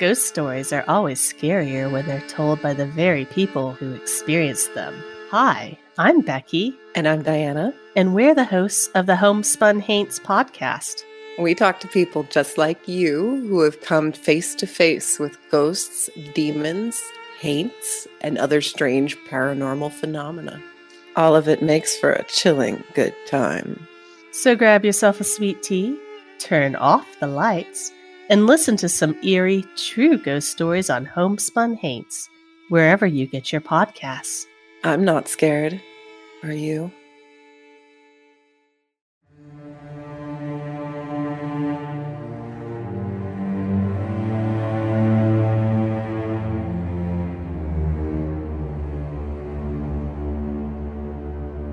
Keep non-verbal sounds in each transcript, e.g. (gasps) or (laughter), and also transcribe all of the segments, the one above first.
Ghost stories are always scarier when they're told by the very people who experienced them. Hi, I'm Becky. And I'm Diana. And we're the hosts of the Homespun Haints podcast. We talk to people just like you who have come face to face with ghosts, demons, haints, and other strange paranormal phenomena. All of it makes for a chilling good time. So grab yourself a sweet tea, turn off the lights, and listen to some eerie, true ghost stories on Homespun Haints, wherever you get your podcasts. I'm not scared. Are you?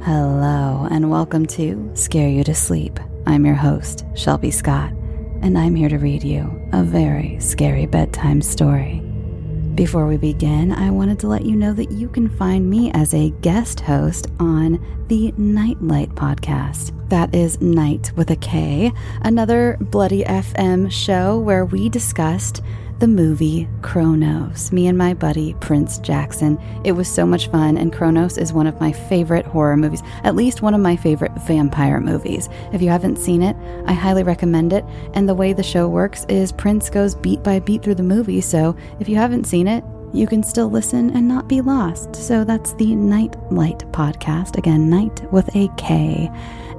Hello, and welcome to Scare You to Sleep. I'm your host, Shelby Scott and I'm here to read you a very scary bedtime story. Before we begin, I wanted to let you know that you can find me as a guest host on the Knight Light podcast. That is Night with a K, another Bloody FM show where we discussed the movie Cronos, me and my buddy Prince Jackson. It was so much fun, and Cronos is one of my favorite horror movies, at least one of my favorite vampire movies. If you haven't seen it, I highly recommend it. And the way the show works is Prince goes beat by beat through the movie, so if you haven't seen it, you can still listen and not be lost. So that's the Knight Light podcast. Again, night with a K.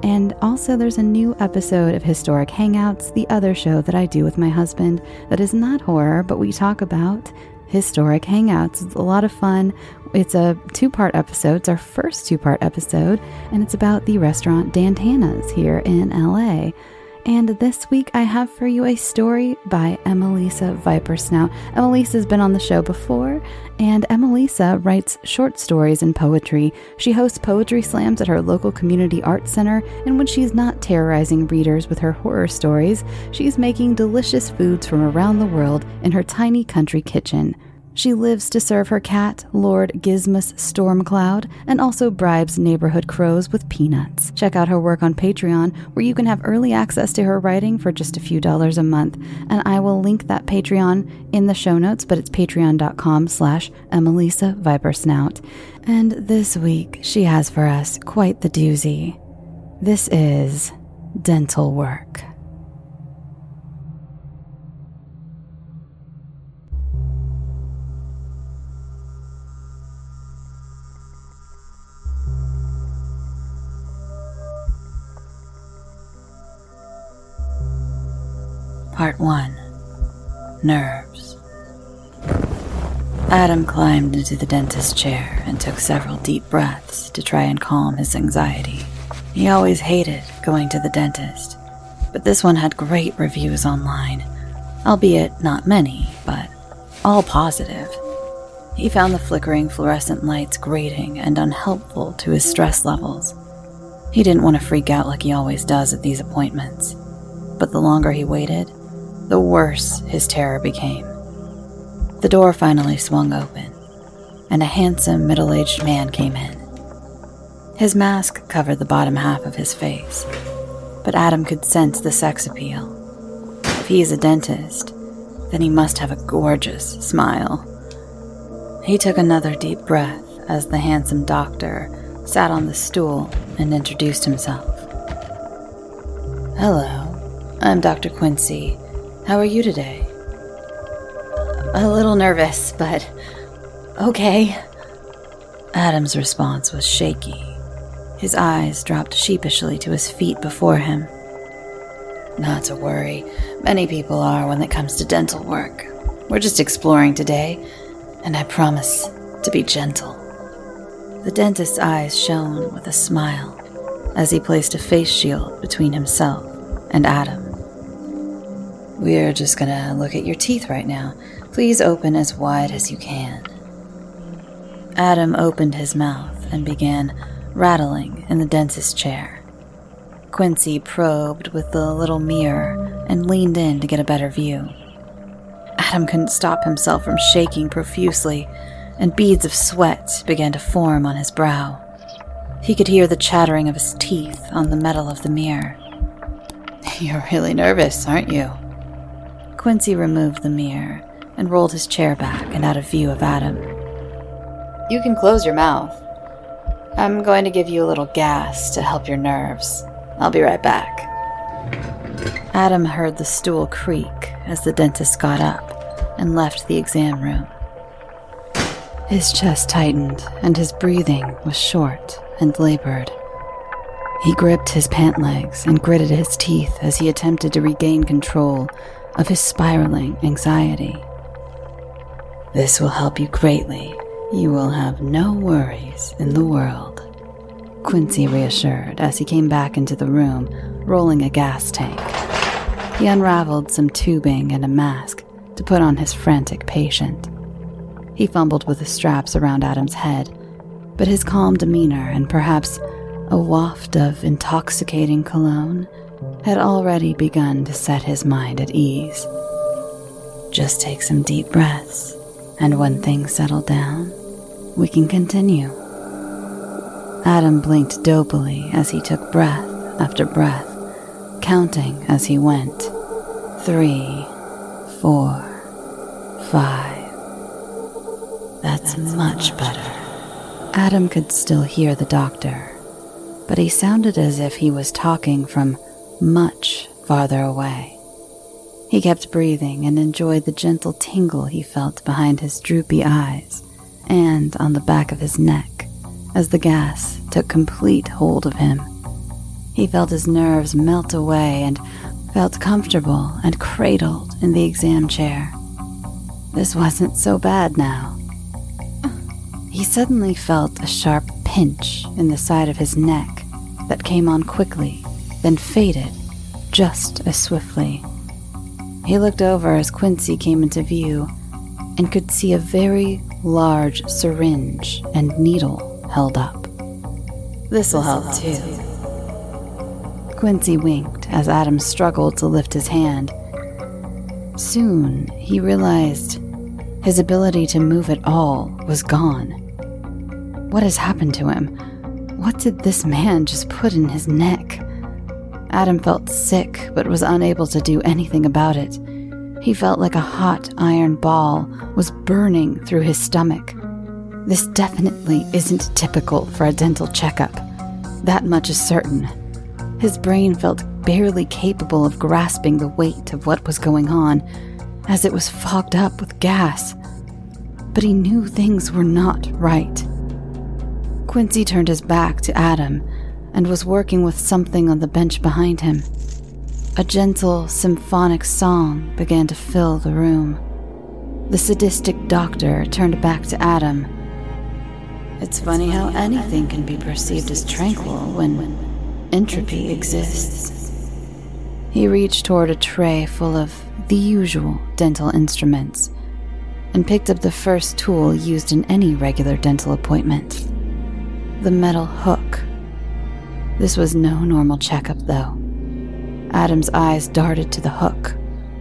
And also, there's a new episode of Historic Hangouts, the other show that I do with my husband that is not horror, but we talk about historic hangouts. It's a lot of fun. It's a two part episode. It's our first two part episode, and it's about the restaurant Dan Tana's here in LA. And this week I have for you a story by Emmalisa Vipersnout. Emmalisa's been on the show before, and Emelisa writes short stories and poetry. She hosts poetry slams at her local community art center, and when she's not terrorizing readers with her horror stories, she's making delicious foods from around the world in her tiny country kitchen. She lives to serve her cat, Lord Gizmus Stormcloud, and also bribes neighborhood crows with peanuts. Check out her work on Patreon, where you can have early access to her writing for just a few dollars a month. And I will link that Patreon in the show notes, but it's patreon.com slash Emmalisa Vipersnout. And this week, she has for us quite the doozy. This is dental work. Part 1 Nerves. Adam climbed into the dentist's chair and took several deep breaths to try and calm his anxiety. He always hated going to the dentist, but this one had great reviews online, albeit not many, but all positive. He found the flickering fluorescent lights grating and unhelpful to his stress levels. He didn't want to freak out like he always does at these appointments, but the longer he waited, the worse his terror became. The door finally swung open, and a handsome middle aged man came in. His mask covered the bottom half of his face, but Adam could sense the sex appeal. If he is a dentist, then he must have a gorgeous smile. He took another deep breath as the handsome doctor sat on the stool and introduced himself. Hello, I'm Dr. Quincy, how are you today? A little nervous, but okay. Adam's response was shaky. His eyes dropped sheepishly to his feet before him. Not to worry. Many people are when it comes to dental work. We're just exploring today, and I promise to be gentle. The dentist's eyes shone with a smile as he placed a face shield between himself and Adam. We're just gonna look at your teeth right now. Please open as wide as you can. Adam opened his mouth and began rattling in the dentist's chair. Quincy probed with the little mirror and leaned in to get a better view. Adam couldn't stop himself from shaking profusely, and beads of sweat began to form on his brow. He could hear the chattering of his teeth on the metal of the mirror. (laughs) You're really nervous, aren't you? Quincy removed the mirror and rolled his chair back and out of view of Adam. You can close your mouth. I'm going to give you a little gas to help your nerves. I'll be right back. Adam heard the stool creak as the dentist got up and left the exam room. His chest tightened and his breathing was short and labored. He gripped his pant legs and gritted his teeth as he attempted to regain control of his spiraling anxiety. This will help you greatly. You will have no worries in the world, Quincy reassured as he came back into the room, rolling a gas tank. He unraveled some tubing and a mask to put on his frantic patient. He fumbled with the straps around Adam's head, but his calm demeanor and perhaps a waft of intoxicating cologne had already begun to set his mind at ease. Just take some deep breaths, and when things settle down, we can continue. Adam blinked dopily as he took breath after breath, counting as he went. Three, four, five. That's, That's much better. Adam could still hear the doctor but he sounded as if he was talking from much farther away. He kept breathing and enjoyed the gentle tingle he felt behind his droopy eyes and on the back of his neck as the gas took complete hold of him. He felt his nerves melt away and felt comfortable and cradled in the exam chair. This wasn't so bad now. He suddenly felt a sharp pinch in the side of his neck that came on quickly, then faded just as swiftly. He looked over as Quincy came into view and could see a very large syringe and needle held up. This'll help too. Quincy winked as Adam struggled to lift his hand. Soon he realized his ability to move at all was gone. What has happened to him? What did this man just put in his neck? Adam felt sick, but was unable to do anything about it. He felt like a hot iron ball was burning through his stomach. This definitely isn't typical for a dental checkup. That much is certain. His brain felt barely capable of grasping the weight of what was going on, as it was fogged up with gas. But he knew things were not right. Quincy turned his back to Adam and was working with something on the bench behind him. A gentle, symphonic song began to fill the room. The sadistic doctor turned back to Adam. It's funny how anything can be perceived as tranquil when entropy exists. He reached toward a tray full of the usual dental instruments and picked up the first tool used in any regular dental appointment the metal hook. This was no normal checkup, though. Adam's eyes darted to the hook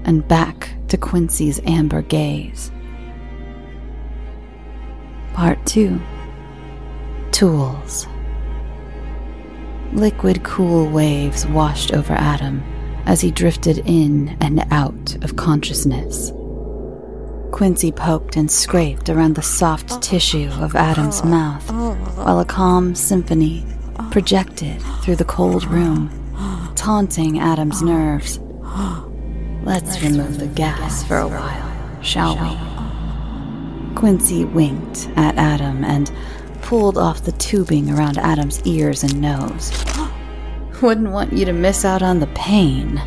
and back to Quincy's amber gaze. Part 2 Tools. Liquid, cool waves washed over Adam as he drifted in and out of consciousness. Quincy poked and scraped around the soft tissue of Adam's mouth while a calm symphony projected through the cold room, taunting Adam's nerves. Let's remove the gas for a while, shall we? Quincy winked at Adam and pulled off the tubing around Adam's ears and nose. Wouldn't want you to miss out on the pain.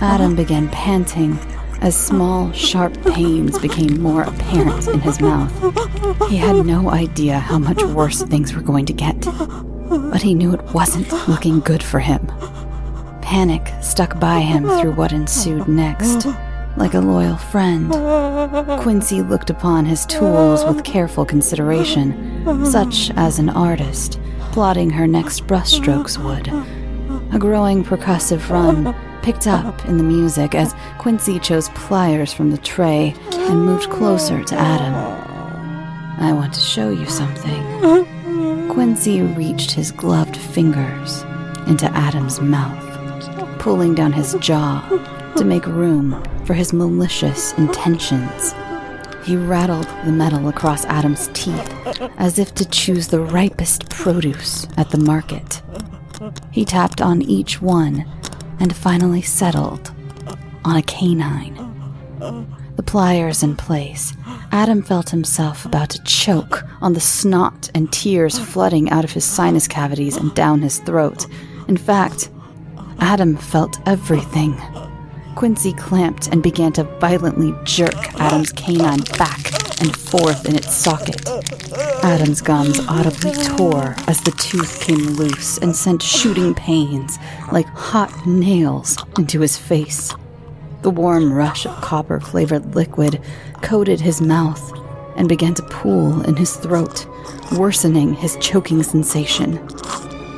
Adam began panting as small, sharp pains became more apparent in his mouth. He had no idea how much worse things were going to get, but he knew it wasn't looking good for him. Panic stuck by him through what ensued next. Like a loyal friend, Quincy looked upon his tools with careful consideration, such as an artist plotting her next brushstrokes would. A growing percussive run picked up in the music as Quincy chose pliers from the tray and moved closer to Adam. I want to show you something. Quincy reached his gloved fingers into Adam's mouth. pulling down his jaw to make room for his malicious intentions. He rattled the metal across Adam's teeth as if to choose the ripest produce at the market. He tapped on each one and finally settled on a canine. The pliers in place, Adam felt himself about to choke on the snot and tears flooding out of his sinus cavities and down his throat. In fact, Adam felt everything. Quincy clamped and began to violently jerk Adam's canine back and forth in its socket. Adam's gums audibly tore as the tooth came loose and sent shooting pains like hot nails into his face. The warm rush of copper flavored liquid coated his mouth and began to pool in his throat, worsening his choking sensation.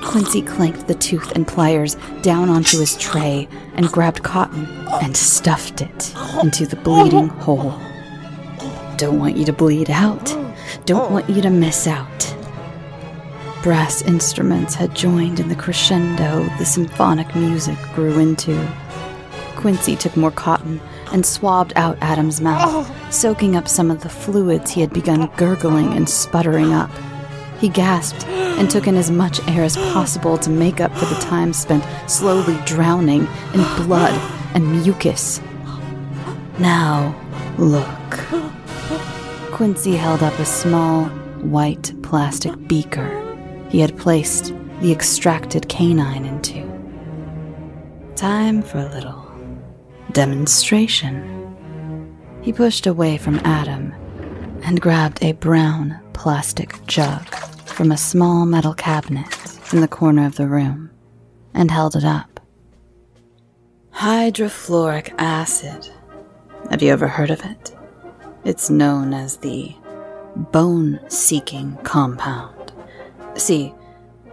Quincy clanked the tooth and pliers down onto his tray and grabbed cotton and stuffed it into the bleeding hole. Don't want you to bleed out. Don't want you to miss out. Brass instruments had joined in the crescendo the symphonic music grew into. Quincy took more cotton and swabbed out Adam's mouth, oh. soaking up some of the fluids he had begun gurgling and sputtering up. He gasped and took in as much air as possible to make up for the time spent slowly drowning in blood and mucus. Now, look. Quincy held up a small, white plastic beaker he had placed the extracted canine into. Time for a little demonstration. He pushed away from Adam and grabbed a brown plastic jug from a small metal cabinet in the corner of the room and held it up. Hydrofluoric acid. Have you ever heard of it? It's known as the bone seeking compound. See,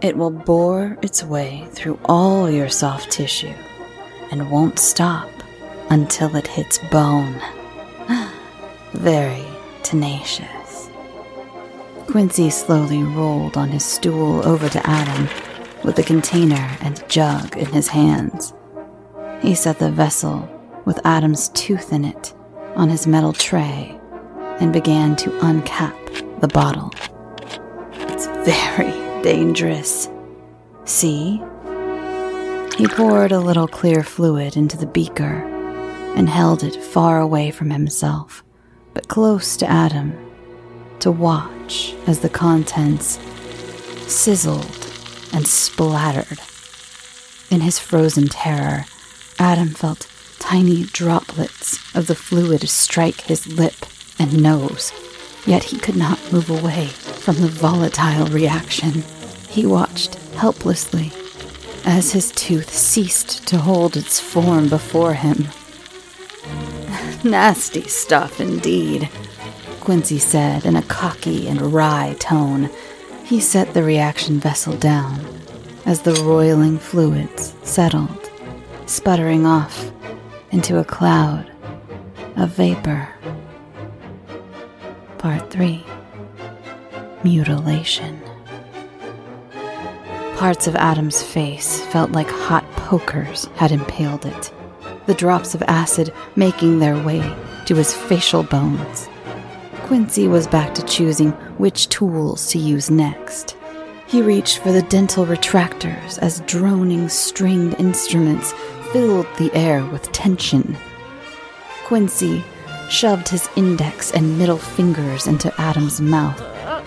it will bore its way through all your soft tissue and won't stop until it hits bone. (gasps) Very tenacious. Quincy slowly rolled on his stool over to Adam with the container and jug in his hands. He set the vessel with Adam's tooth in it on his metal tray and began to uncap the bottle. It's very dangerous. See? He poured a little clear fluid into the beaker and held it far away from himself, but close to Adam, to watch as the contents sizzled and splattered. In his frozen terror, Adam felt tiny droplets of the fluid strike his lip and nose, yet he could not move away from the volatile reaction. He watched helplessly as his tooth ceased to hold its form before him. (laughs) Nasty stuff indeed, Quincy said in a cocky and wry tone. He set the reaction vessel down as the roiling fluids settled, sputtering off into a cloud of vapor. Part 3 Mutilation. Parts of Adam's face felt like hot pokers had impaled it, the drops of acid making their way to his facial bones. Quincy was back to choosing which tools to use next. He reached for the dental retractors as droning stringed instruments filled the air with tension. Quincy shoved his index and middle fingers into Adam's mouth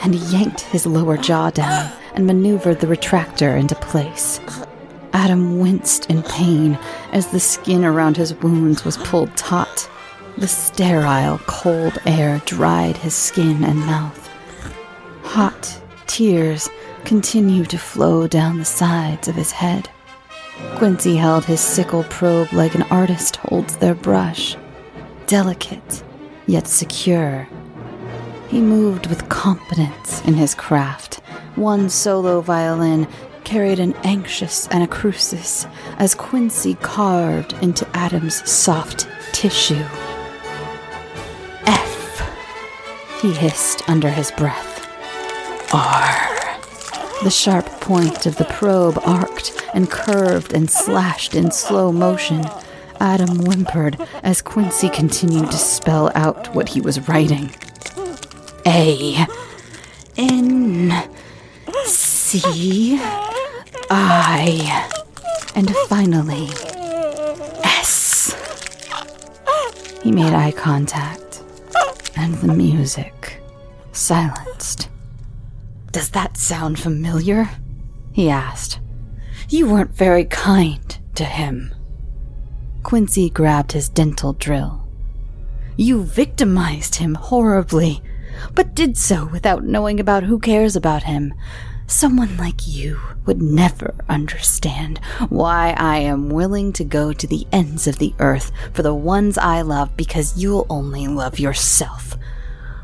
and yanked his lower jaw down and maneuvered the retractor into place. Adam winced in pain as the skin around his wounds was pulled taut. The sterile, cold air dried his skin and mouth. Hot tears continued to flow down the sides of his head. Quincy held his sickle probe like an artist holds their brush, delicate yet secure. He moved with confidence in his craft. One solo violin carried an anxious anacrusis as Quincy carved into Adam's soft tissue. F, he hissed under his breath. R. The sharp point of the probe arced and curved and slashed in slow motion. Adam whimpered as Quincy continued to spell out what he was writing. A N C (laughs) I and finally S. He made eye contact and the music silenced. Does that sound familiar? He asked. You weren't very kind to him. Quincy grabbed his dental drill. You victimized him horribly, but did so without knowing about who cares about him. Someone like you would never understand why I am willing to go to the ends of the earth for the ones I love because you'll only love yourself.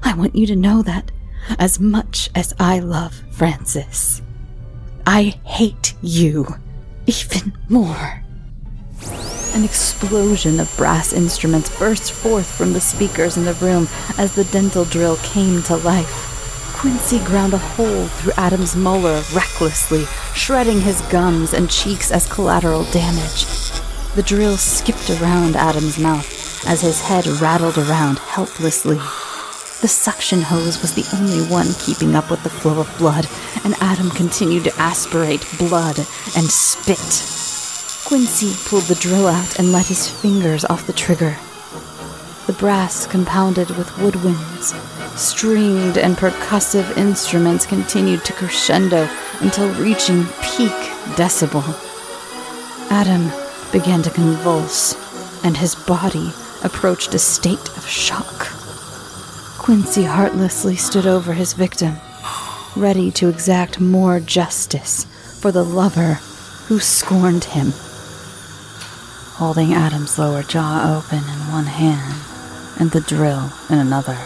I want you to know that as much as I love Francis, I hate you even more. An explosion of brass instruments burst forth from the speakers in the room as the dental drill came to life. Quincy ground a hole through Adam's molar recklessly, shredding his gums and cheeks as collateral damage. The drill skipped around Adam's mouth as his head rattled around helplessly. The suction hose was the only one keeping up with the flow of blood, and Adam continued to aspirate blood and spit. Quincy pulled the drill out and let his fingers off the trigger. The brass compounded with woodwinds, stringed and percussive instruments continued to crescendo until reaching peak decibel. Adam began to convulse, and his body approached a state of shock. Quincy heartlessly stood over his victim, ready to exact more justice for the lover who scorned him. Holding Adam's lower jaw open in one hand and the drill in another,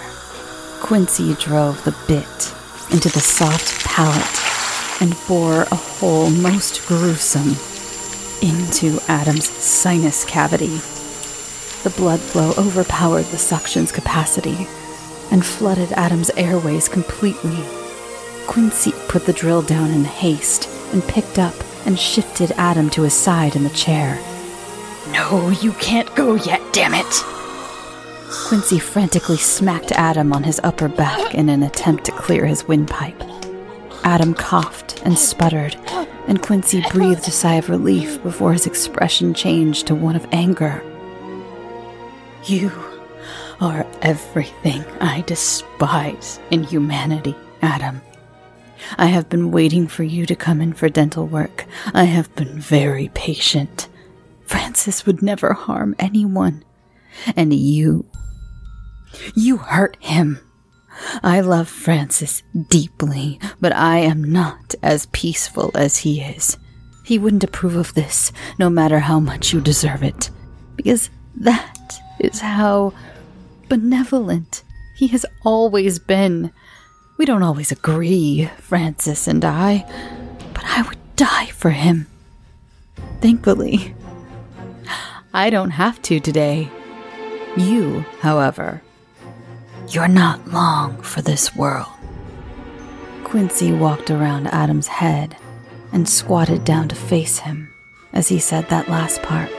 Quincy drove the bit into the soft palate and bore a hole most gruesome into Adam's sinus cavity. The blood flow overpowered the suction's capacity and flooded Adam's airways completely. Quincy put the drill down in haste and picked up and shifted Adam to his side in the chair. No, you can't go yet, damn it! Quincy frantically smacked Adam on his upper back in an attempt to clear his windpipe. Adam coughed and sputtered, and Quincy breathed a sigh of relief before his expression changed to one of anger. You are everything I despise in humanity, Adam. I have been waiting for you to come in for dental work. I have been very patient. Francis would never harm anyone. And you. You hurt him. I love Francis deeply, but I am not as peaceful as he is. He wouldn't approve of this, no matter how much you deserve it, because that is how benevolent he has always been. We don't always agree, Francis and I, but I would die for him. Thankfully, I don't have to today. You, however, you're not long for this world. Quincy walked around Adam's head and squatted down to face him as he said that last part.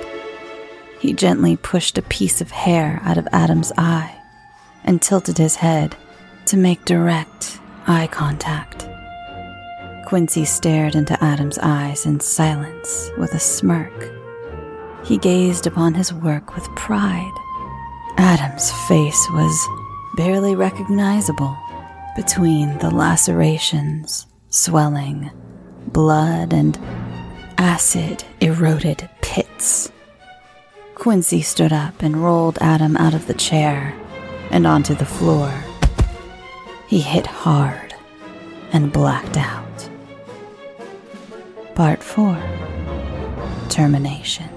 He gently pushed a piece of hair out of Adam's eye and tilted his head to make direct eye contact. Quincy stared into Adam's eyes in silence with a smirk. He gazed upon his work with pride. Adam's face was barely recognizable between the lacerations, swelling, blood, and acid eroded pits. Quincy stood up and rolled Adam out of the chair and onto the floor. He hit hard and blacked out. Part 4 Termination.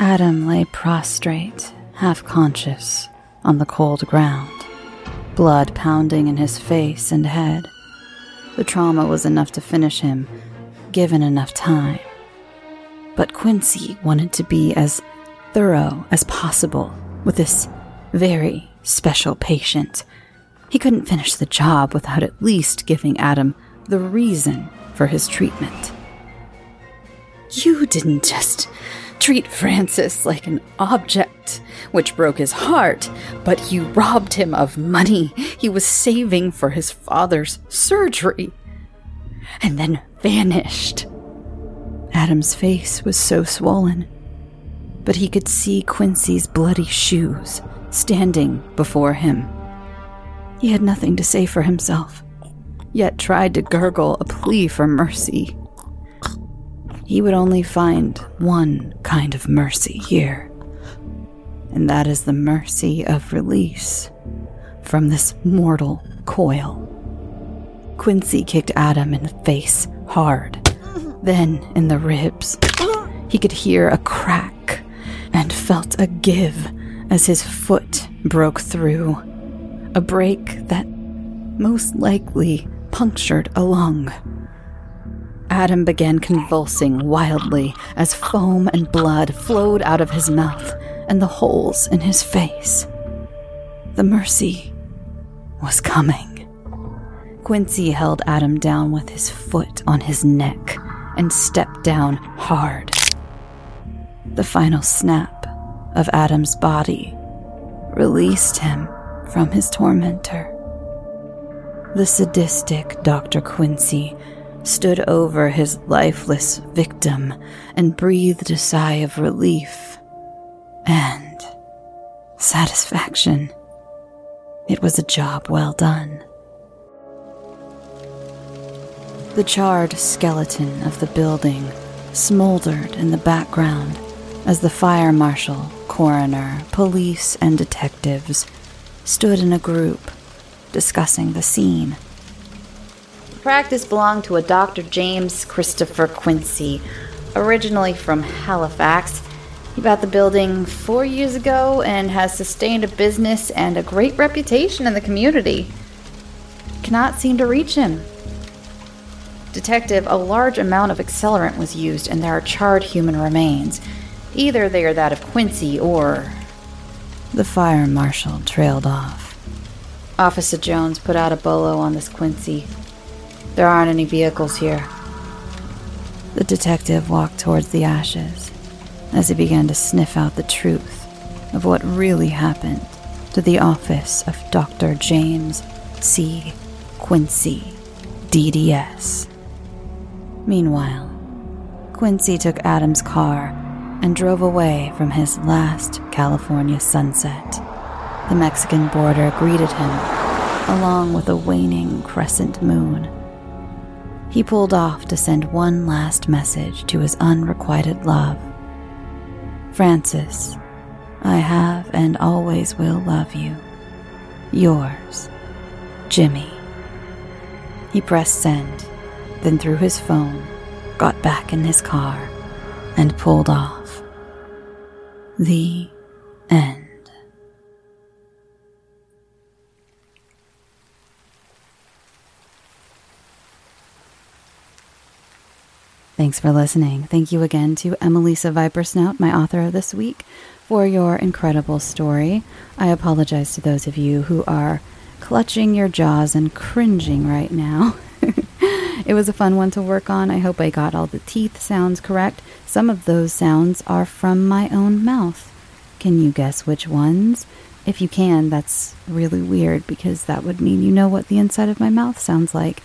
Adam lay prostrate, half conscious, on the cold ground, blood pounding in his face and head. The trauma was enough to finish him, given enough time. But Quincy wanted to be as thorough as possible with this very special patient. He couldn't finish the job without at least giving Adam the reason for his treatment. You didn't just treat Francis like an object, which broke his heart, but you robbed him of money he was saving for his father's surgery, and then vanished. Adam's face was so swollen, but he could see Quincy's bloody shoes standing before him. He had nothing to say for himself, yet tried to gurgle a plea for mercy. He would only find one kind of mercy here, and that is the mercy of release from this mortal coil. Quincy kicked Adam in the face hard, then in the ribs. He could hear a crack and felt a give as his foot broke through. A break that most likely punctured a lung. Adam began convulsing wildly as foam and blood flowed out of his mouth and the holes in his face. The mercy was coming. Quincy held Adam down with his foot on his neck and stepped down hard. The final snap of Adam's body released him from his tormentor. The sadistic Dr. Quincy stood over his lifeless victim and breathed a sigh of relief and satisfaction. It was a job well done. The charred skeleton of the building smoldered in the background as the fire marshal, coroner, police, and detectives stood in a group discussing the scene. Practice belonged to a Dr. James Christopher Quincy, originally from Halifax. He bought the building four years ago and has sustained a business and a great reputation in the community. Cannot seem to reach him. Detective, a large amount of accelerant was used and there are charred human remains. Either they are that of Quincy or. The fire marshal trailed off. Officer Jones put out a bolo on this Quincy. There aren't any vehicles here. The detective walked towards the ashes as he began to sniff out the truth of what really happened to the office of Dr. James C. Quincy, DDS. Meanwhile, Quincy took Adam's car and drove away from his last California sunset. The Mexican border greeted him, along with a waning crescent moon. He pulled off to send one last message to his unrequited love Francis, I have and always will love you. Yours, Jimmy. He pressed send, then threw his phone, got back in his car, and pulled off. The end. Thanks for listening. Thank you again to Emmalisa Vipersnout, my author of this week, for your incredible story. I apologize to those of you who are clutching your jaws and cringing right now. (laughs) it was a fun one to work on. I hope I got all the teeth sounds correct. Some of those sounds are from my own mouth. Can you guess which ones? If you can, that's really weird because that would mean you know what the inside of my mouth sounds like.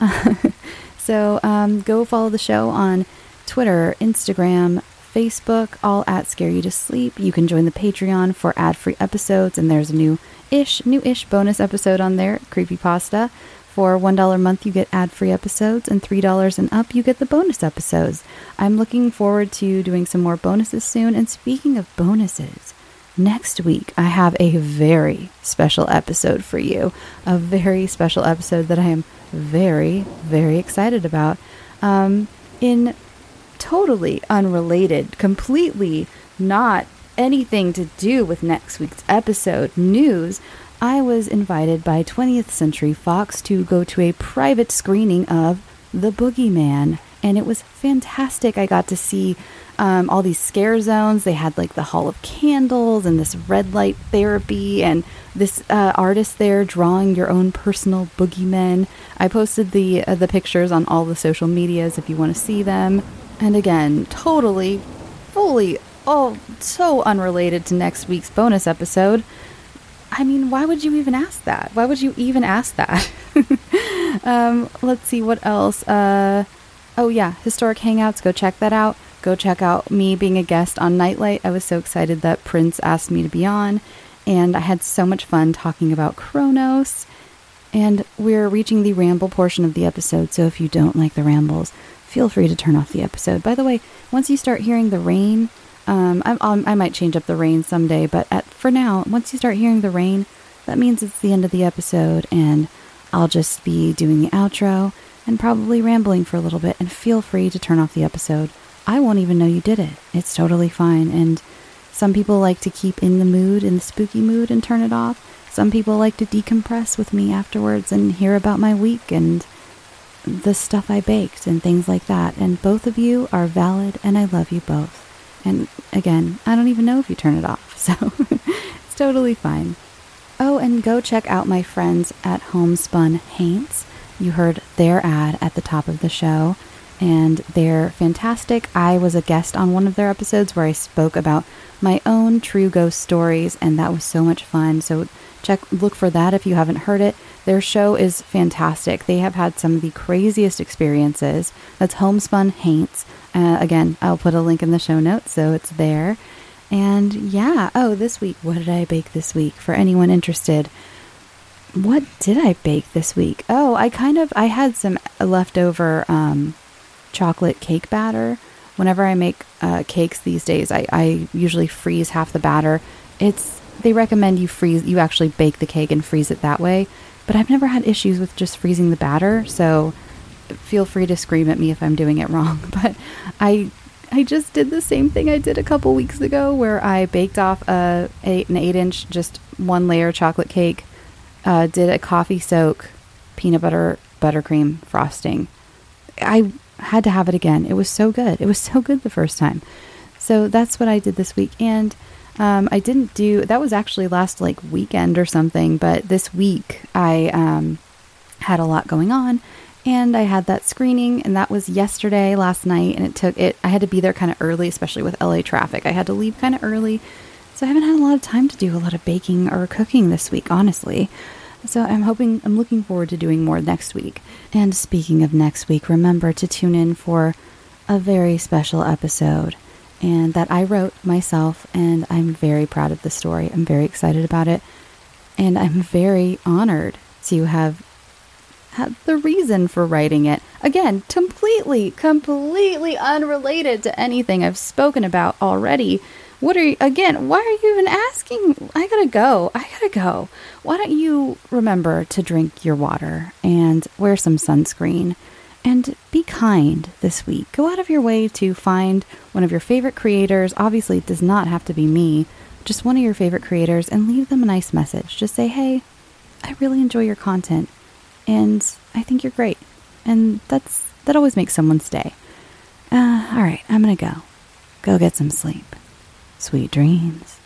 (laughs) So um, go follow the show on Twitter, Instagram, Facebook, all at Scare You to Sleep. You can join the Patreon for ad free episodes, and there's a new ish, new ish bonus episode on there, Creepy Pasta. For $1 a month, you get ad free episodes, and $3 and up, you get the bonus episodes. I'm looking forward to doing some more bonuses soon. And speaking of bonuses, next week I have a very special episode for you. A very special episode that I am very, very excited about. Um, in totally unrelated, completely not anything to do with next week's episode news, I was invited by 20th Century Fox to go to a private screening of The Boogeyman, and it was fantastic. I got to see um, all these scare zones. They had like the Hall of Candles and this red light therapy, and this uh, artist there drawing your own personal boogeymen. I posted the uh, the pictures on all the social medias if you want to see them. And again, totally, fully, oh, so unrelated to next week's bonus episode. I mean, why would you even ask that? Why would you even ask that? (laughs) um, let's see what else. Uh, oh yeah, historic hangouts. Go check that out. Go check out me being a guest on Knight Light. I was so excited that Prince asked me to be on, and I had so much fun talking about Cronos. And we're reaching the ramble portion of the episode, so if you don't like the rambles, feel free to turn off the episode. By the way, once you start hearing the rain, um, I, I might change up the rain someday, but at, for now, once you start hearing the rain, that means it's the end of the episode, and I'll just be doing the outro and probably rambling for a little bit. And feel free to turn off the episode. I won't even know you did it. It's totally fine. And some people like to keep in the mood, in the spooky mood, and turn it off. Some people like to decompress with me afterwards and hear about my week and the stuff I baked and things like that. And both of you are valid, and I love you both. And again, I don't even know if you turn it off, (laughs) so it's totally fine. Oh, and go check out my friends at Homespun Haints. You heard their ad at the top of the show, and they're fantastic. I was a guest on one of their episodes where I spoke about my own true ghost stories, and that was so much fun. So check look for that if you haven't heard it. Their show is fantastic. They have had some of the craziest experiences. That's Homespun Haints. Uh, again, I'll put a link in the show notes so it's there. And yeah, oh, this week, what did I bake this week? For anyone interested, what did I bake this week? Oh, I kind of I had some leftover um, chocolate cake batter. Whenever I make uh, cakes these days, I, I usually freeze half the batter. It's they recommend you freeze you actually bake the cake and freeze it that way. But I've never had issues with just freezing the batter, so feel free to scream at me if I'm doing it (laughs) wrong. But I I just did the same thing I did a couple weeks ago where I baked off a eight, an eight inch just one layer chocolate cake, uh, did a coffee soak, peanut butter buttercream frosting. I had to have it again. It was so good. It was (laughs) so good the first time. So that's what I did this week. And um, I didn't do that was actually last like weekend or something, but this week I um, had a lot going on and I had that screening and that was yesterday last night and it took it I had to be there kind of early especially with LA traffic. I had to leave kind of early. So I haven't had a lot of time to do a lot of baking or cooking this week, honestly. So I'm hoping I'm looking forward to doing more next week. And speaking of next week, remember to tune in for a very special episode and that I wrote myself and I'm very proud of the story. I'm very excited about it. And I'm very honored to have had the reason for writing it. Again, completely, completely unrelated to anything I've spoken about already. What are you, again, why are you even asking? I gotta go. I gotta go. Why don't you remember to drink your water and wear some sunscreen and be kind this week? Go out of your way to find one of your favorite creators. Obviously, it does not have to be me, just one of your favorite creators and leave them a nice message. Just say, hey, I really enjoy your content and I think you're great. And that's that always makes someone stay. Uh, all right, I'm gonna go. Go get some sleep. Sweet dreams.